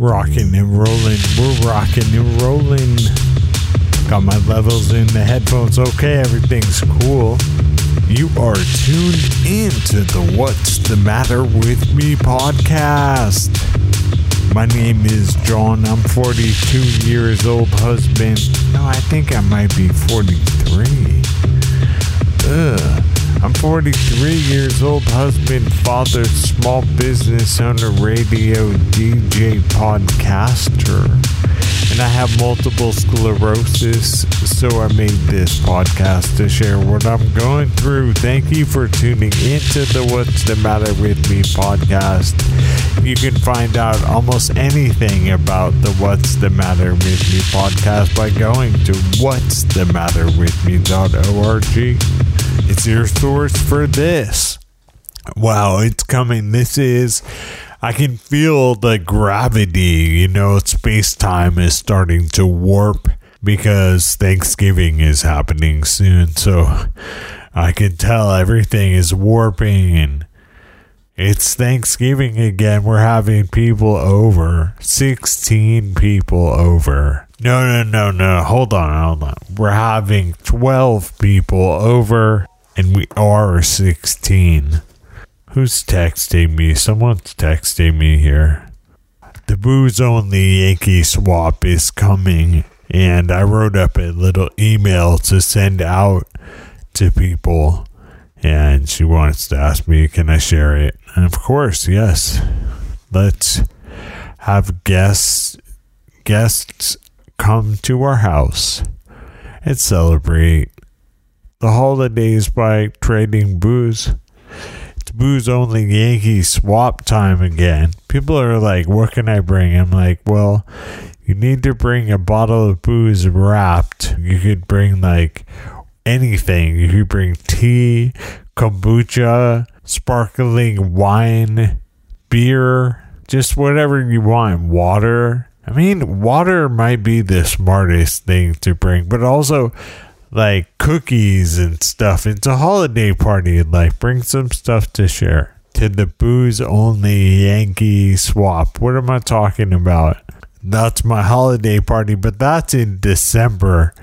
Rocking and rolling, we're rocking and rolling. Got my levels in the headphones. Okay, everything's cool. You are tuned into the What's the Matter with Me podcast. My name is John. I'm 42 years old, husband. No, I think I might be 43. Ugh. I'm 43 years old, husband, father, small business owner, radio DJ, podcaster. And I have multiple sclerosis, so I made this podcast to share what I'm going through. Thank you for tuning into the What's the Matter with Me podcast. You can find out almost anything about the What's the Matter with Me podcast by going to what's the matter with me.org. Your source for this. Wow, it's coming. This is. I can feel the gravity, you know, space time is starting to warp because Thanksgiving is happening soon. So I can tell everything is warping and it's Thanksgiving again. We're having people over. 16 people over. No, no, no, no. Hold on, hold on. We're having 12 people over and we are 16. Who's texting me? Someone's texting me here. The booze only Yankee swap is coming, and I wrote up a little email to send out to people, and she wants to ask me, can I share it? And of course, yes. Let's have guests guests come to our house and celebrate the holidays by trading booze. It's booze only Yankee swap time again. People are like, what can I bring? I'm like, well, you need to bring a bottle of booze wrapped. You could bring like anything. You could bring tea, kombucha, sparkling wine, beer, just whatever you want. Water. I mean, water might be the smartest thing to bring, but also like cookies and stuff. It's a holiday party. Like, bring some stuff to share. To the booze only Yankee swap. What am I talking about? That's my holiday party, but that's in December.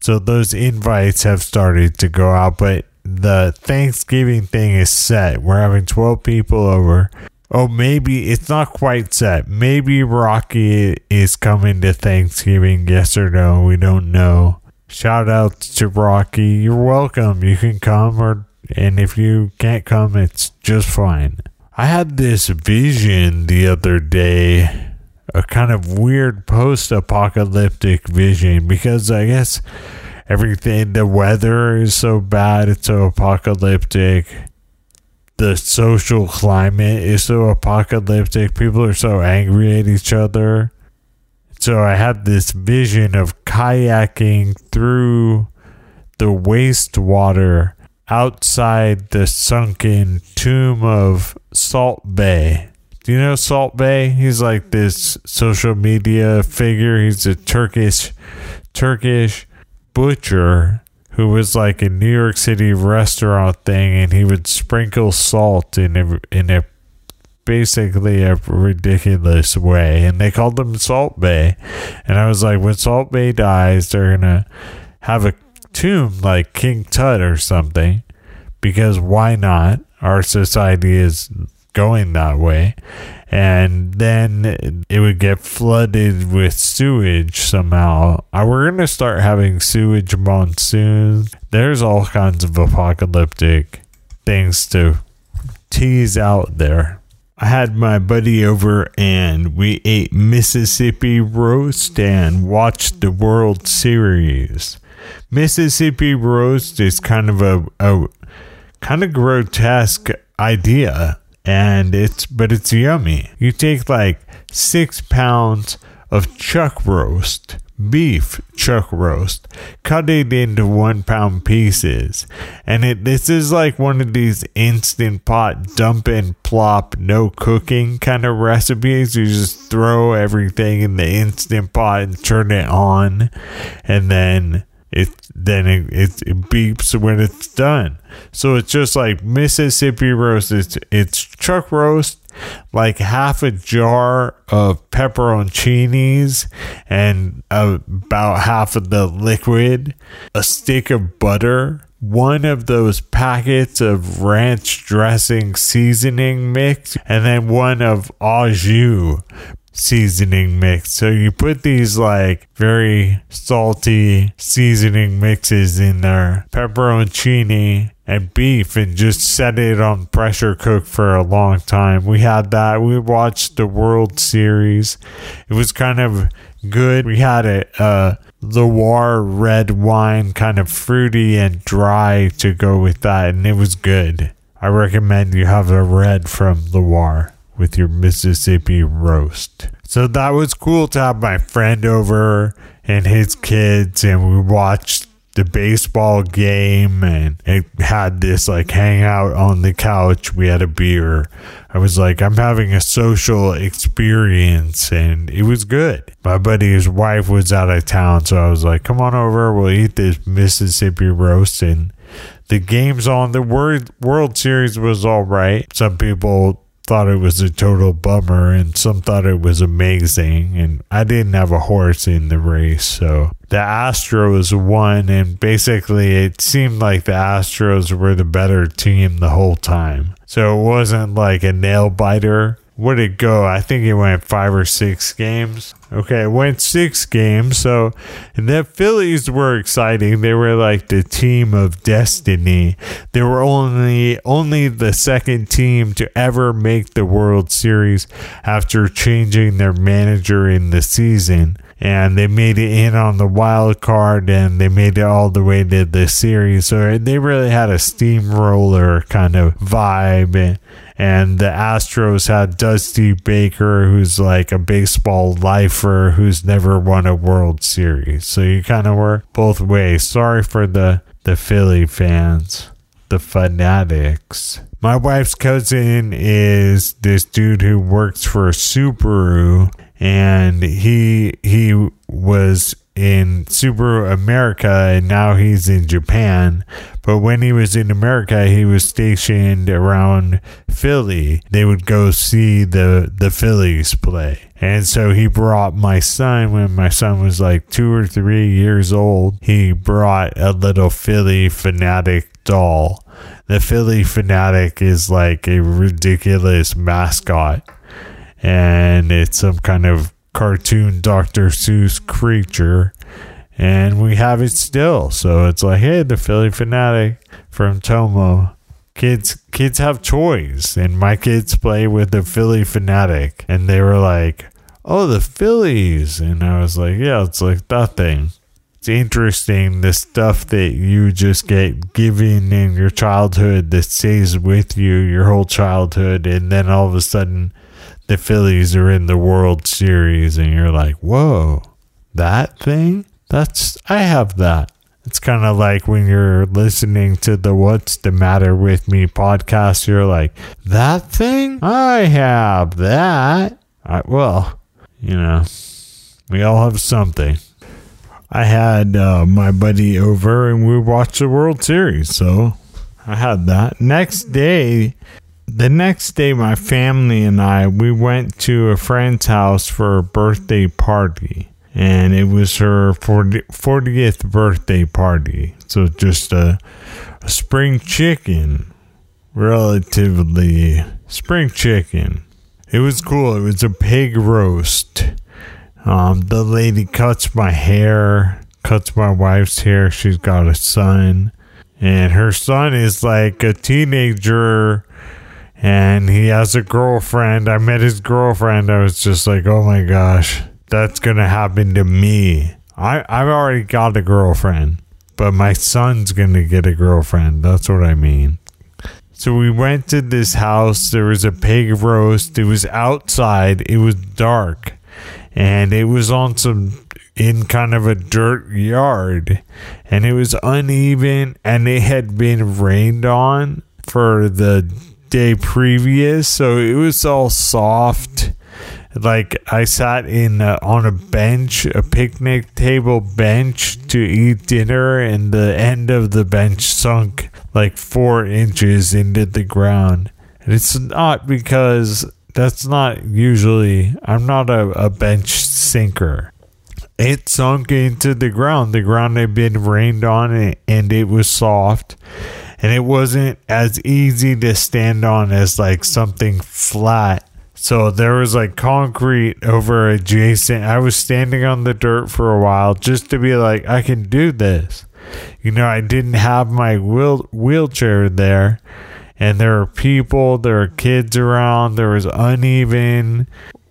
So those invites have started to go out, but the Thanksgiving thing is set. We're having 12 people over. Oh, maybe it's not quite set. Maybe Rocky is coming to Thanksgiving. Yes or no? We don't know. Shout out to Rocky. You're welcome. You can come or and if you can't come, it's just fine. I had this vision the other day, a kind of weird post apocalyptic vision because I guess everything, the weather is so bad, it's so apocalyptic. The social climate is so apocalyptic. People are so angry at each other. So I had this vision of kayaking through the wastewater outside the sunken tomb of Salt Bae. Do you know Salt Bae? He's like this social media figure. He's a Turkish Turkish butcher who was like a New York City restaurant thing and he would sprinkle salt in a, in a basically a ridiculous way. And they called them Salt Bae. And I was like, when Salt Bae dies, they're going to have a tomb like King Tut or something. Because why not? Our society is going that way. And then it would get flooded with sewage somehow. Uh, we're going to start having sewage monsoons. There's all kinds of apocalyptic things to tease out there. I had my buddy over and we ate Mississippi roast and watched the World Series. Mississippi roast is kind of a, a kind of grotesque idea and it's but it's yummy. You take like six pounds of chuck roast beef chuck roast, cut it into one pound pieces. And it this is like one of these instant pot dump and plop no cooking kind of recipes. You just throw everything in the instant pot and turn it on and then it then it, it, it beeps when it's done. So it's just like Mississippi roast. It's it's chuck roast, like half a jar of pepperoncinis and about half of the liquid, a stick of butter, one of those packets of ranch dressing seasoning mix, and then one of au jus seasoning mix. So you put these like very salty seasoning mixes in there, pepperoncini and beef, and just set it on pressure cook for a long time. We had that. We watched the World Series. It was kind of good. We had a uh, Loire red wine, kind of fruity and dry to go with that, and it was good. I recommend you have a red from Loire with your Mississippi roast. So that was cool to have my friend over and his kids, and we watched the baseball game and it had this like hangout on the couch. We had a beer. I was like, I'm having a social experience and it was good. My buddy's wife was out of town, so I was like, come on over, we'll eat this Mississippi roast and the games on the World World Series was all right. Some people thought it was a total bummer and some thought it was amazing and I didn't have a horse in the race so the Astros won and basically it seemed like the Astros were the better team the whole time. So it wasn't like a nail biter what did it go? I think it went five or six games. Okay, it went six games. So, and the Phillies were exciting. They were like the team of destiny. They were only only the second team to ever make the World Series after changing their manager in the season. And they made it in on the wild card and they made it all the way to the series. So they really had a steamroller kind of vibe. And the Astros had Dusty Baker, who's like a baseball lifer who's never won a World Series. So you kind of were both ways. Sorry for the the Philly fans, the fanatics. My wife's cousin is this dude who works for Subaru, and he he was in Subaru America and now he's in Japan. But when he was in America, he was stationed around Philly. They would go see the, the Phillies play. And so he brought my son when my son was like two or three years old. He brought a little Phillie Phanatic doll. The Phillie Phanatic is like a ridiculous mascot. And it's some kind of cartoon Dr. Seuss creature. And we have it still. So it's like, hey, the Phillie Phanatic from Tomo. Kids kids have toys and my kids play with the Phillie Phanatic and they were like, Oh, the Phillies and I was like, Yeah, it's like that thing. It's interesting the stuff that you just get given in your childhood that stays with you your whole childhood and then all of a sudden the Phillies are in the World Series and you're like, whoa, that thing? That's, I have that. It's kind of like when you're listening to the What's the Matter with Me podcast, you're like, that thing? I have that. I, well, you know, we all have something. I had uh, my buddy over and we watched the World Series, so I had that. Next day, the next day my family and I we went to a friend's house for a birthday party. And it was her 40, 40th birthday party. So just a, a spring chicken. Relatively spring chicken. It was cool. It was a pig roast. Um, the lady cuts my hair cuts my wife's hair. She's got a son. And her son is like a teenager and he has a girlfriend. I met his girlfriend. I was just like, oh my gosh, that's gonna happen to me. I I've already got a girlfriend, but my son's gonna get a girlfriend. That's what I mean. So we went to this house. There was a pig roast. It was outside. It was dark, and it was on some in kind of a dirt yard, and it was uneven, and it had been rained on for the day previous, so it was all soft, like I sat in uh, on a bench, a picnic table bench to eat dinner, and the end of the bench sunk like four inches into the ground. And it's not because that's not usually, I'm not a, a bench sinker. It sunk into the ground. The ground had been rained on and it was soft. And it wasn't as easy to stand on as like something flat so there was like concrete over adjacent. I was standing on the dirt for a while just to be like, I can do this. You know, I didn't have my wheel- wheelchair there, and there were people, there were kids around, there was uneven,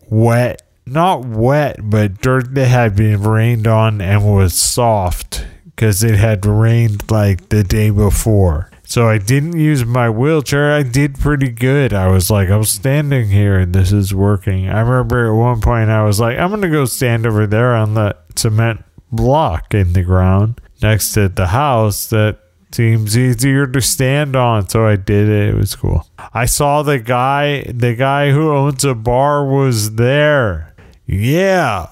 wet, not wet, but dirt that had been rained on and was soft because it had rained like the day before. So I didn't use my wheelchair. I did pretty good. I was like, I'm standing here and this is working. I remember at one point I was like, I'm going to go stand over there on the cement block in the ground next to the house that seems easier to stand on. So I did it. It was cool. I saw the guy, the guy who owns a bar was there. Yeah.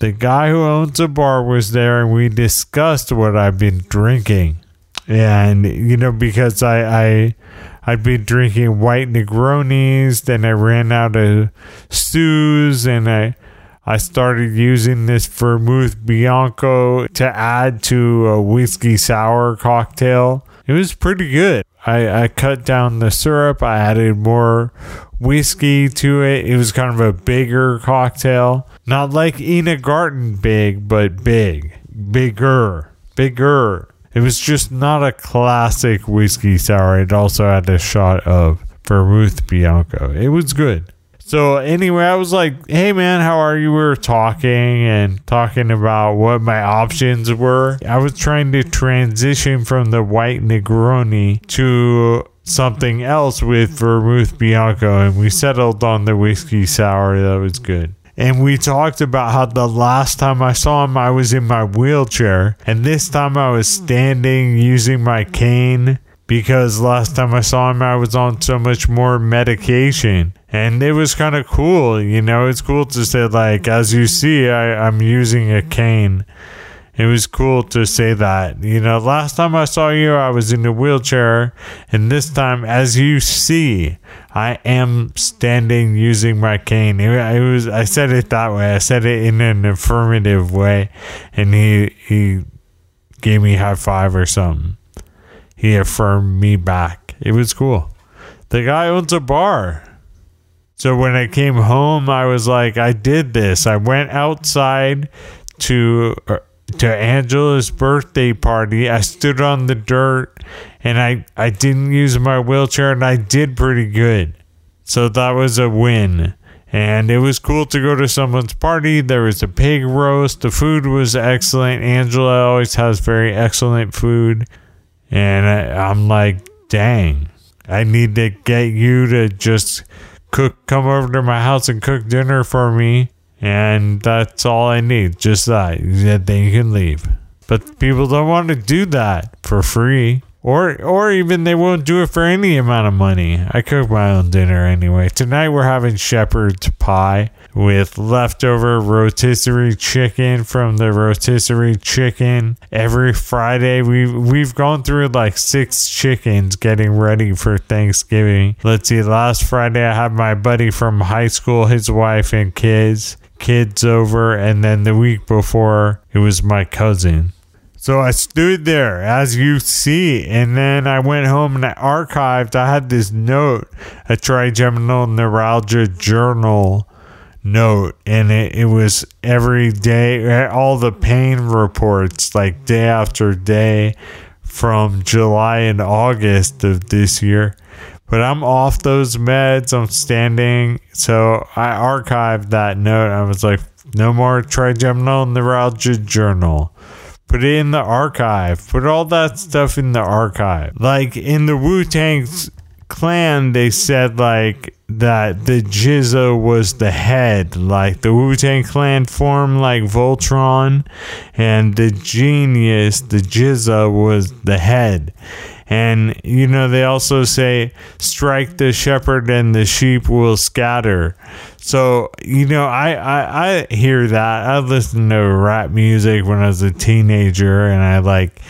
The guy who owns a bar was there and we discussed what I've been drinking and you know because I I I'd be drinking white Negronis, then I ran out of Suze, and I I started using this vermouth bianco to add to a whiskey sour cocktail. It was pretty good. I, I cut down the syrup. I added more whiskey to it. It was kind of a bigger cocktail. Not like Ina Garten big, but big. Bigger. Bigger. It was just not a classic whiskey sour. It also had a shot of vermouth bianco. It was good. So anyway, I was like, "Hey man, how are you?" We were talking and talking about what my options were. I was trying to transition from the white Negroni to something else with vermouth bianco, and we settled on the whiskey sour. That was good. And we talked about how the last time I saw him, I was in my wheelchair. And this time I was standing using my cane because last time I saw him, I was on so much more medication. And it was kind of cool. You know, it's cool to say, like, as you see, I, I'm using a cane it was cool to say that. You know, last time I saw you, I was in a wheelchair, and this time, as you see, I am standing using my cane. It, was I said it that way. I said it in an affirmative way, and he he gave me high five or something. He affirmed me back. It was cool. The guy owns a bar. So when I came home, I was like, I did this. I went outside to uh, to Angela's birthday party. I stood on the dirt and I, I didn't use my wheelchair and I did pretty good. So that was a win. And it was cool to go to someone's party. There was a pig roast. The food was excellent. Angela always has very excellent food. And I, I'm like, dang, I need to get you to just cook, come over to my house and cook dinner for me and that's all I need. Just that. Then you can leave. But people don't want to do that for free. Or or even they won't do it for any amount of money. I cook my own dinner anyway. Tonight we're having shepherd's pie with leftover rotisserie chicken from the rotisserie chicken. Every Friday we we've gone through like six chickens getting ready for Thanksgiving. Let's see, last Friday I had my buddy from high school, his wife and kids kids over, and then the week before it was my cousin. So I stood there, as you see, and then I went home and I archived. I had this note, a trigeminal neuralgia journal note, and it, it was every day, eh, all the pain reports, like day after day from July and August of this year but I'm off those meds. I'm standing. So I archived that note. I was like, no more trigeminal neuralgia journal. Put it in the archive. Put all that stuff in the archive. Like in the Wu Tang clan, they said like that the GZA was the head. Like the Wu Tang clan formed like Voltron, and the genius, the GZA, was the head And, you know, they also say, strike the shepherd and the sheep will scatter. So, you know, I, I, I hear that. I listened to rap music when I was a teenager and I like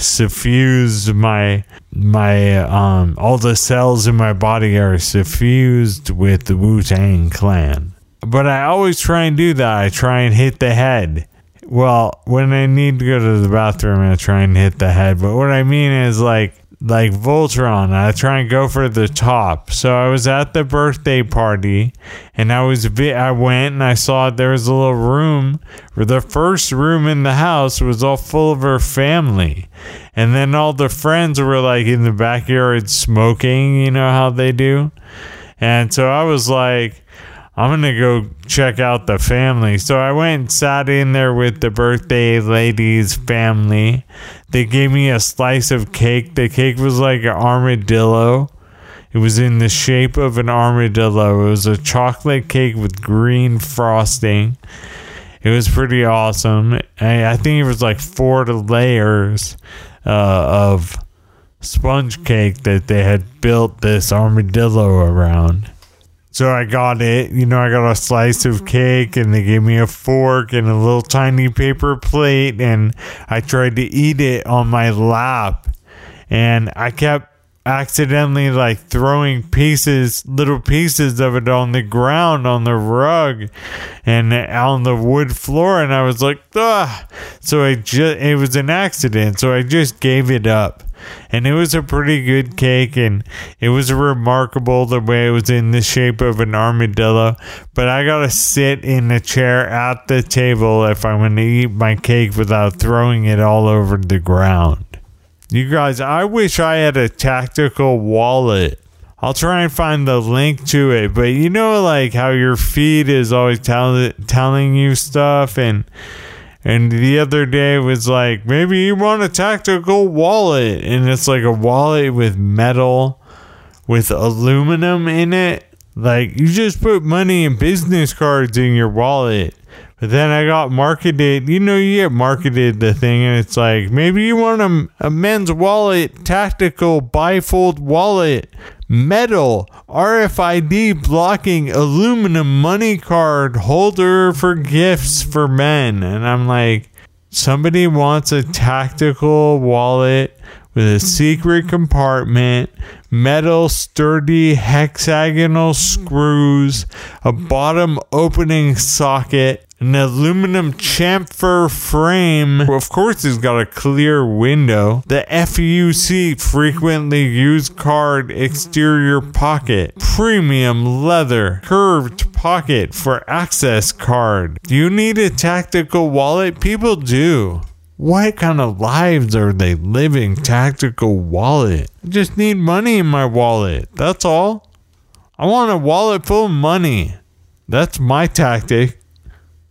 suffused my my um all the cells in my body are suffused with the Wu-Tang clan. But I always try and do that. I try and hit the head. Well, when I need to go to the bathroom, I try and hit the head. But what I mean is like like Voltron. I try and go for the top. So I was at the birthday party, and I was I went and I saw there was a little room. Where the first room in the house was all full of her family, and then all the friends were like in the backyard smoking. You know how they do, and so I was like. I'm gonna go check out the family. So I went and sat in there with the birthday lady's family. They gave me a slice of cake. The cake was like an armadillo. It was in the shape of an armadillo. It was a chocolate cake with green frosting. It was pretty awesome. I, think it was like four layers uh, of sponge cake that they had built this armadillo around. So I got it. You know, I got a slice of cake and they gave me a fork and a little tiny paper plate. And I tried to eat it on my lap. And I kept accidentally like throwing pieces, little pieces of it on the ground, on the rug, and on the wood floor. And I was like, ah. So I just, it was an accident. So I just gave it up and it was a pretty good cake and it was remarkable the way it was in the shape of an armadillo. But i gotta sit in a chair at the table if i'm gonna eat my cake without throwing it all over the ground. You guys i wish i had a tactical wallet. I'll try and find the link to it, but you know, like how your feed is always tell- telling you stuff, and and the other day was like, maybe you want a tactical wallet. And it's like a wallet with metal, with aluminum in it. Like, you just put money and business cards in your wallet. But then I got marketed, you know, you get marketed the thing, and it's like, maybe you want a, a men's wallet, tactical bifold wallet metal RFID blocking aluminum money card holder for gifts for men. And I'm like, somebody wants a tactical wallet with a secret compartment, metal sturdy hexagonal screws, a bottom opening socket, an aluminum chamfer frame. Of course, it's got a clear window. The FUC frequently used card exterior pocket. Premium leather curved pocket for access card. Do you need a tactical wallet? People do. What kind of lives are they living? Tactical wallet. I just need money in my wallet. That's all. I want a wallet full of money. That's my tactic.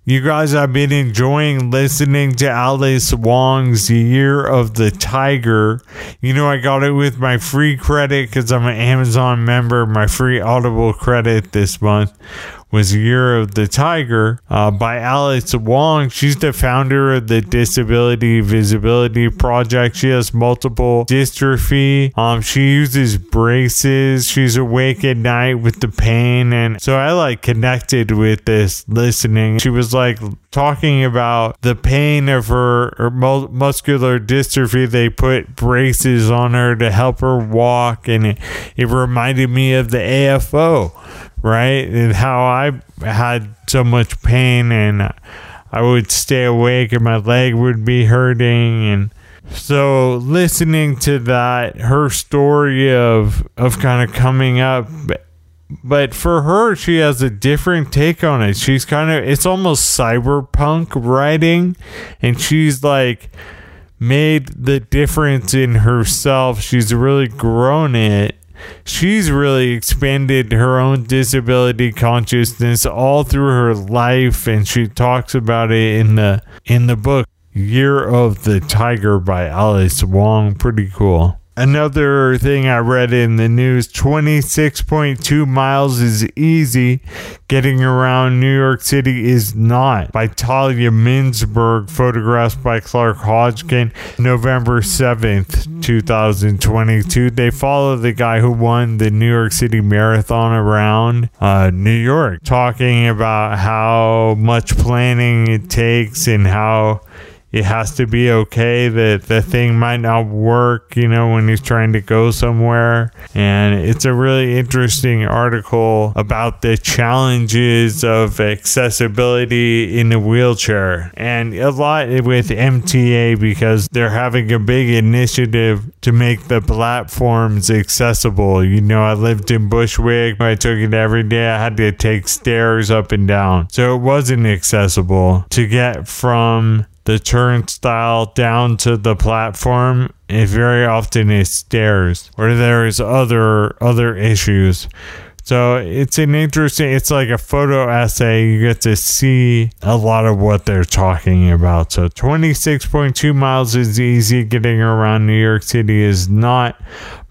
You guys have been enjoying listening to Alice Wong's Year of the Tiger. You know, I got it with my free credit because I'm an Amazon member, my free Audible credit this month was Year of the Tiger uh, by Alice Wong. She's the founder of the Disability Visibility Project. She has multiple dystrophy. Um, she uses braces. She's awake at night with the pain. And so I like connected with this listening. She was like talking about the pain of her, her muscular dystrophy. They put braces on her to help her walk. And it, it reminded me of the AFO right? And how I had so much pain and I would stay awake and my leg would be hurting. And so listening to that her story of of kind of coming up but for her she has a different take on it. She's kind of it's almost cyberpunk writing and she's like made the difference in herself. She's really grown it she's really expanded her own disability consciousness all through her life and she talks about it in the in the book Year of the Tiger by Alice Wong. Pretty cool Another thing I read in the news 26.2 miles is easy. Getting around New York City is not. By Talia Minsberg, photographed by Clark Hodgin, November 7th, 2022. They follow the guy who won the New York City Marathon around uh, New York, talking about how much planning it takes and how it has to be okay that the thing might not work, you know, when he's trying to go somewhere. And it's a really interesting article about the challenges of accessibility in a wheelchair and a lot with MTA because they're having a big initiative to make the platforms accessible. You know, I lived in Bushwick, I took it every day. I had to take stairs up and down. So it wasn't accessible to get from the turnstile down to the platform, it very often is stairs or there's other other issues. So it's an interesting it's like a photo essay. You get to see a lot of what they're talking about. So 26.2 miles is easy. Getting around New York City is not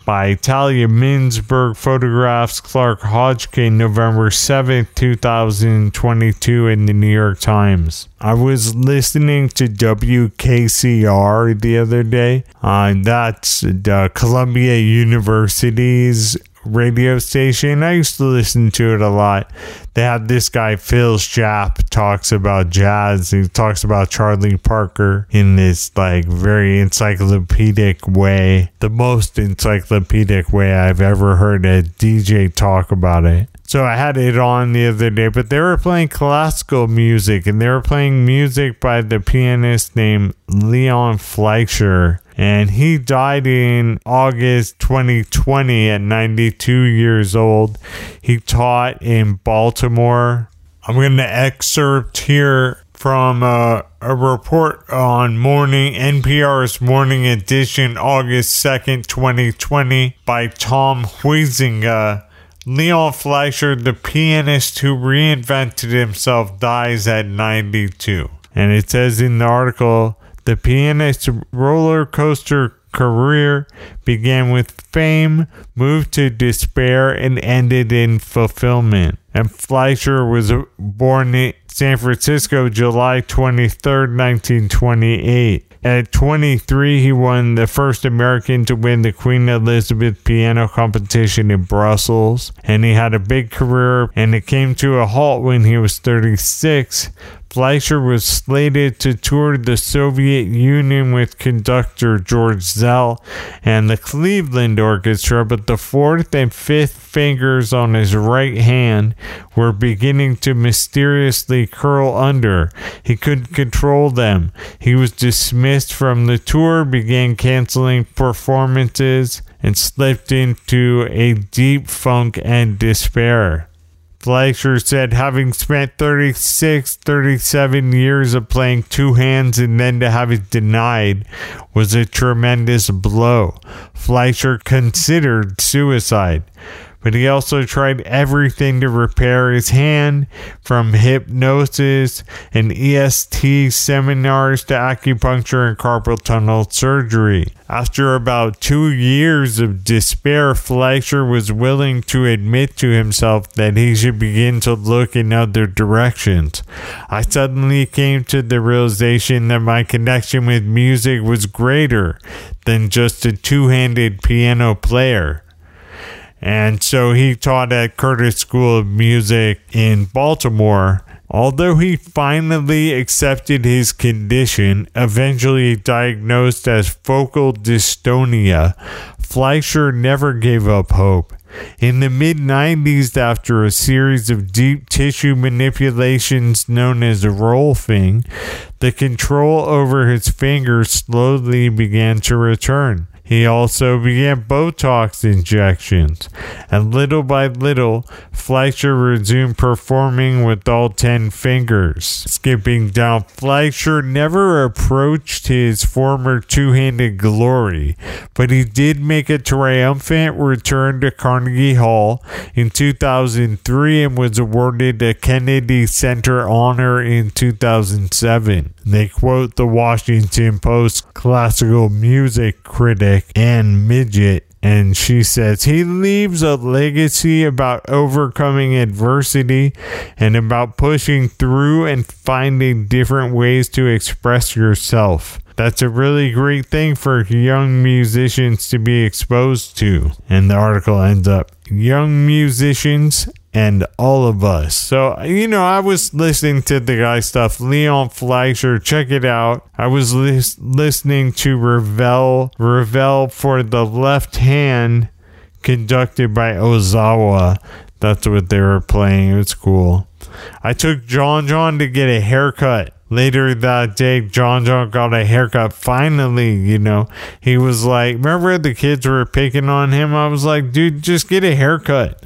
by Talia Minsberg, photographs Clark Hodgin, November 7, 2022, in the New York Times. I was listening to WKCR the other day. Uh, that's the Columbia University's radio station. I used to listen to it a lot. They had this guy, Phil Schaap, talks about jazz. He talks about Charlie Parker in this like very encyclopedic way, the most encyclopedic way I've ever heard a DJ talk about it. So I had it on the other day, but they were playing classical music and they were playing music by the pianist named Leon Fleischer and he died in August 2020 at 92 years old. He taught in Baltimore. I'm going to excerpt here from uh, a report on morning NPR's morning edition August 2nd 2020 by Tom Huizinga. Leon Fleischer, the pianist who reinvented himself, dies at 92. And it says in the article the pianist's roller coaster career began with fame, moved to despair, and ended in fulfillment. And Fleischer was born in San Francisco July 23, 1928. At 23, he won the first American to win the Queen Elizabeth piano competition in Brussels, and he had a big career, and it came to a halt when he was 36 Fleischer was slated to tour the Soviet Union with conductor George Szell and the Cleveland Orchestra, but the fourth and fifth fingers on his right hand were beginning to mysteriously curl under. He couldn't control them. He was dismissed from the tour, began canceling performances, and slipped into a deep funk and despair. Fleischer said, having spent 36, 37 years of playing two hands and then to have it denied was a tremendous blow. Fleischer considered suicide but he also tried everything to repair his hand from hypnosis and EST seminars to acupuncture and carpal tunnel surgery. After about two years of despair, Fleischer was willing to admit to himself that he should begin to look in other directions. I suddenly came to the realization that my connection with music was greater than just a two handed piano player. And so he taught at Curtis School of Music in Baltimore. Although he finally accepted his condition, eventually diagnosed as focal dystonia, Fleischer never gave up hope. In the mid 90s, after a series of deep tissue manipulations known as rolfing, the control over his fingers slowly began to return. He also began Botox injections, and little by little, Fleischer resumed performing with all 10 fingers. Skipping down, Fleischer never approached his former two handed glory, but he did make a triumphant return to Carnegie Hall in 2003 and was awarded a Kennedy Center honor in 2007. They quote the Washington Post classical music critic Anne Midgette and she says he leaves a legacy about overcoming adversity and about pushing through and finding different ways to express yourself. That's a really great thing for young musicians to be exposed to. And the article ends up young musicians and all of us. So, you know, I was listening to the guy stuff, Leon Fleischer, check it out. I was lis- listening to Ravel, Ravel for the left hand, conducted by Ozawa. That's what they were playing. It was cool. I took John John to get a haircut later that day, John John got a haircut. Finally, you know, he was like, remember the kids were picking on him? I was like, dude, just get a haircut.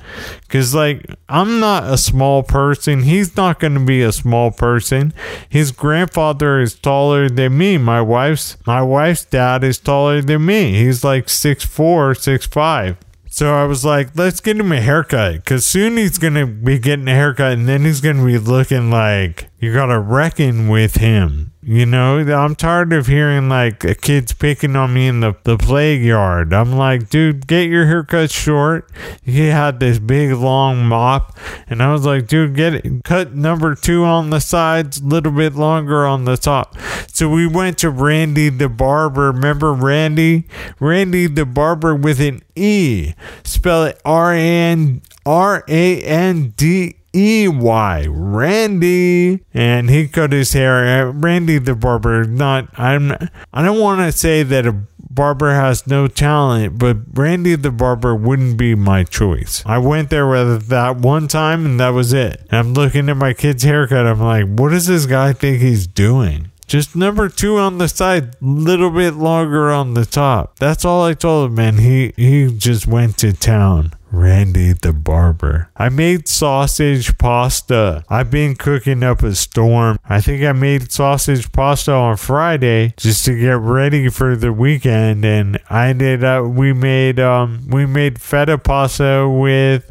Cause like, I'm not a small person. He's not going to be a small person. His grandfather is taller than me. My wife's, my wife's dad is taller than me. He's like six four, six five. So I was like, let's get him a haircut because soon he's going to be getting a haircut and then he's going to be looking like you got to reckon with him. You know, I'm tired of hearing like kids picking on me in the, the play yard. I'm like, dude, get your haircut short. He had this big long mop, and I was like, dude, get it, cut number two on the sides, a little bit longer on the top. So we went to Randy the barber. Remember Randy? Randy the barber with an E. Spell it R A N R A N D E Y Randy, and he cut his hair. Uh, Randy the barber. Not I'm. I don't want to say that a barber has no talent, but Randy the barber wouldn't be my choice. I went there with that one time, and that was it. And I'm looking at my kid's haircut. I'm like, what does this guy think he's doing? Just number two on the side, little bit longer on the top. That's all I told him, man. He he just went to town. Randy the barber. I made sausage pasta. I've been cooking up a storm. I think I made sausage pasta on Friday just to get ready for the weekend and I ended up we made um we made feta pasta with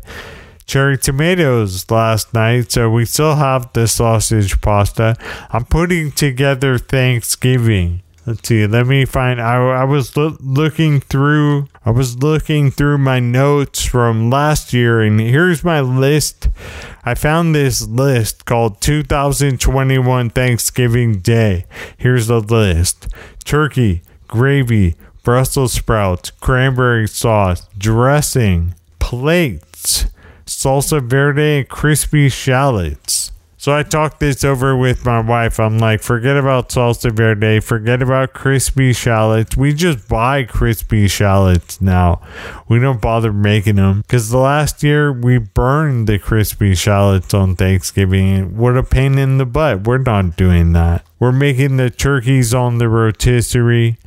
cherry tomatoes last night, so we still have the sausage pasta. I'm putting together Thanksgiving. Let's see. Let me find. I, I was lo- looking through. I was looking through my notes from last year, and here's my list. I found this list called 2021 Thanksgiving Day. Here's the list: turkey, gravy, Brussels sprouts, cranberry sauce, dressing, plates, salsa verde, and crispy shallots. So I talked this over with my wife. I'm like, forget about salsa verde, forget about crispy shallots. We just buy crispy shallots now. We don't bother making them because the last year we burned the crispy shallots on Thanksgiving. What a pain in the butt. We're not doing that. We're making the turkeys on the rotisserie.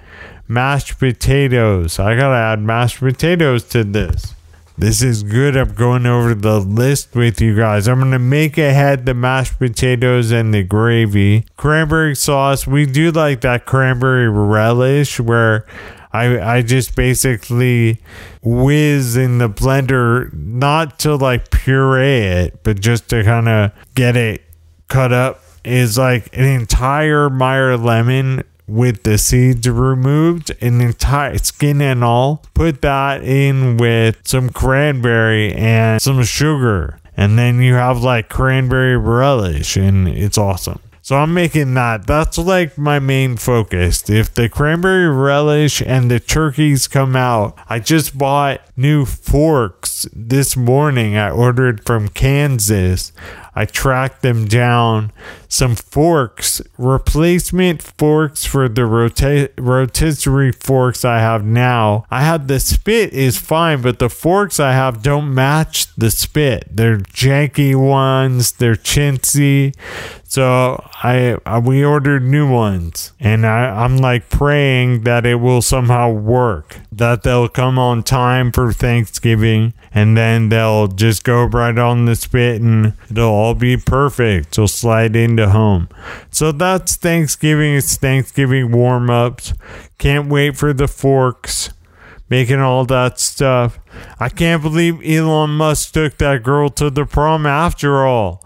Mashed potatoes. I gotta add mashed potatoes to this. This is good. I'm going over the list with you guys. I'm going to make ahead the mashed potatoes and the gravy. Cranberry sauce. We do like that cranberry relish where I, I just basically whiz in the blender, not to like puree it, but just to kind of get it cut up. Is like an entire Meyer lemon with the seeds removed an entire skin and all put that in with some cranberry and some sugar. And then you have like cranberry relish and it's awesome. So i'm making that. That's like my main focus. If the cranberry relish and the turkeys come out i just bought new forks this morning. I ordered from kansas. I tracked them down some forks, replacement forks for the rota- rotisserie forks I have now. I have the spit is fine, but the forks I have don't match the spit. They're janky ones, they're chintzy. So I, I, we ordered new ones, and I, I'm like praying that it will somehow work, that they'll come on time for Thanksgiving, and then they'll just go right on the spit, and it'll all be perfect. So slide into home. So that's Thanksgiving. It's Thanksgiving warm ups. Can't wait for the forks making all that stuff. I can't believe Elon Musk took that girl to the prom after all.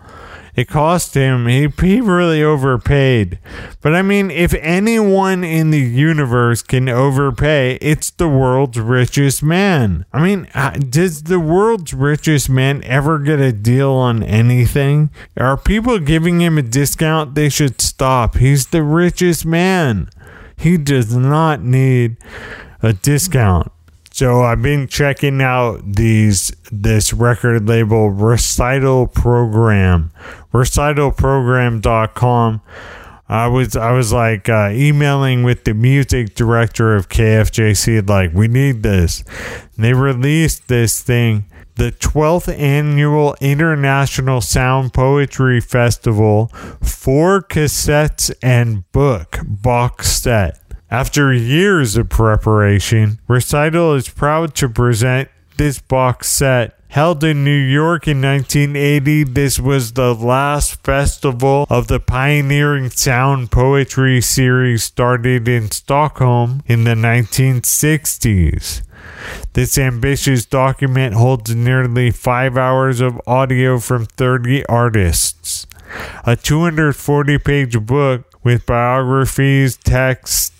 It cost him. He, he really overpaid. But I mean, if anyone in the universe can overpay, it's the world's richest man. I mean, uh, does the world's richest man ever get a deal on anything? Are people giving him a discount? They should stop. He's the richest man. He does not need a discount. So I've been checking out these this record label recital program, recitalprogram.com. I was I was like uh, emailing with the music director of KFJC like we need this. And they released this thing the 12th annual International Sound Poetry Festival, four cassettes and book box set. After years of preparation, Recital is proud to present this box set. Held in New York in 1980, this was the last festival of the pioneering sound poetry series started in Stockholm in the 1960s. This ambitious document holds nearly five hours of audio from 30 artists. A 240 page book with biographies, texts,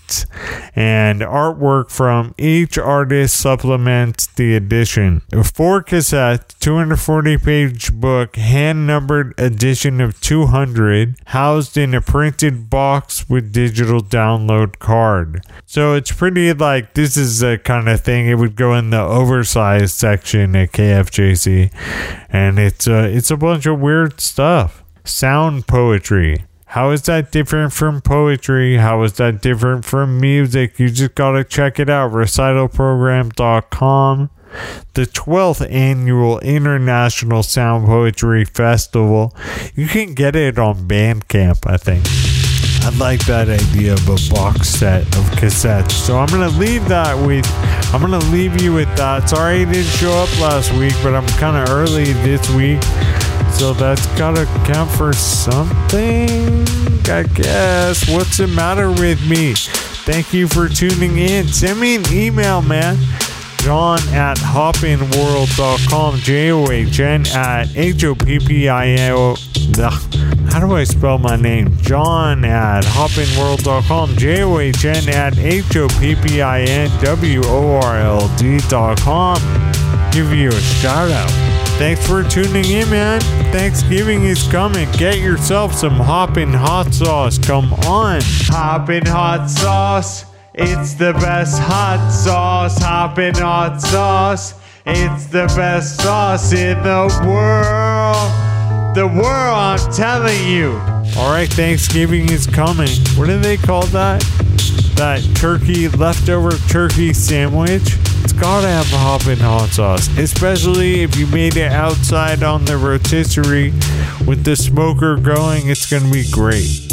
and artwork from each artist supplements the edition. A four cassette, 240 page book, hand numbered edition of 200, housed in a printed box with digital download card. So it's pretty like this is the kind of thing it would go in the oversized section at KFJC, and it's a, it's a bunch of weird stuff. Sound poetry. How is that different from poetry? How is that different from music? You just got to check it out. Recitalprogram.com. The 12th annual International Sound Poetry Festival. You can get it on Bandcamp, I think. I like that idea of a box set of cassettes. So I'm gonna leave that with I'm gonna leave you with that. Sorry I didn't show up last week, but I'm kinda early this week. So that's gotta count for something, I guess. What's the matter with me? Thank you for tuning in. Send me an email, man. John at hoppinworld.com. J O H N at H O P P I O. How do I spell my name? John at hoppinworld.com. J O H N at H O P P I N W O R L D.com. Give you a shout out. Thanks for tuning in, man. Thanksgiving is coming. Get yourself some hoppin' hot sauce. Come on. Hoppin' hot sauce. It's the best hot sauce. Hoppin' hot sauce. It's the best sauce in the world. The world, I'm telling you. All right, Thanksgiving is coming. What do they call that? That turkey, leftover turkey sandwich? It's gotta have a hoppin' hot sauce, especially if you made it outside on the rotisserie with the smoker going. It's gonna be great.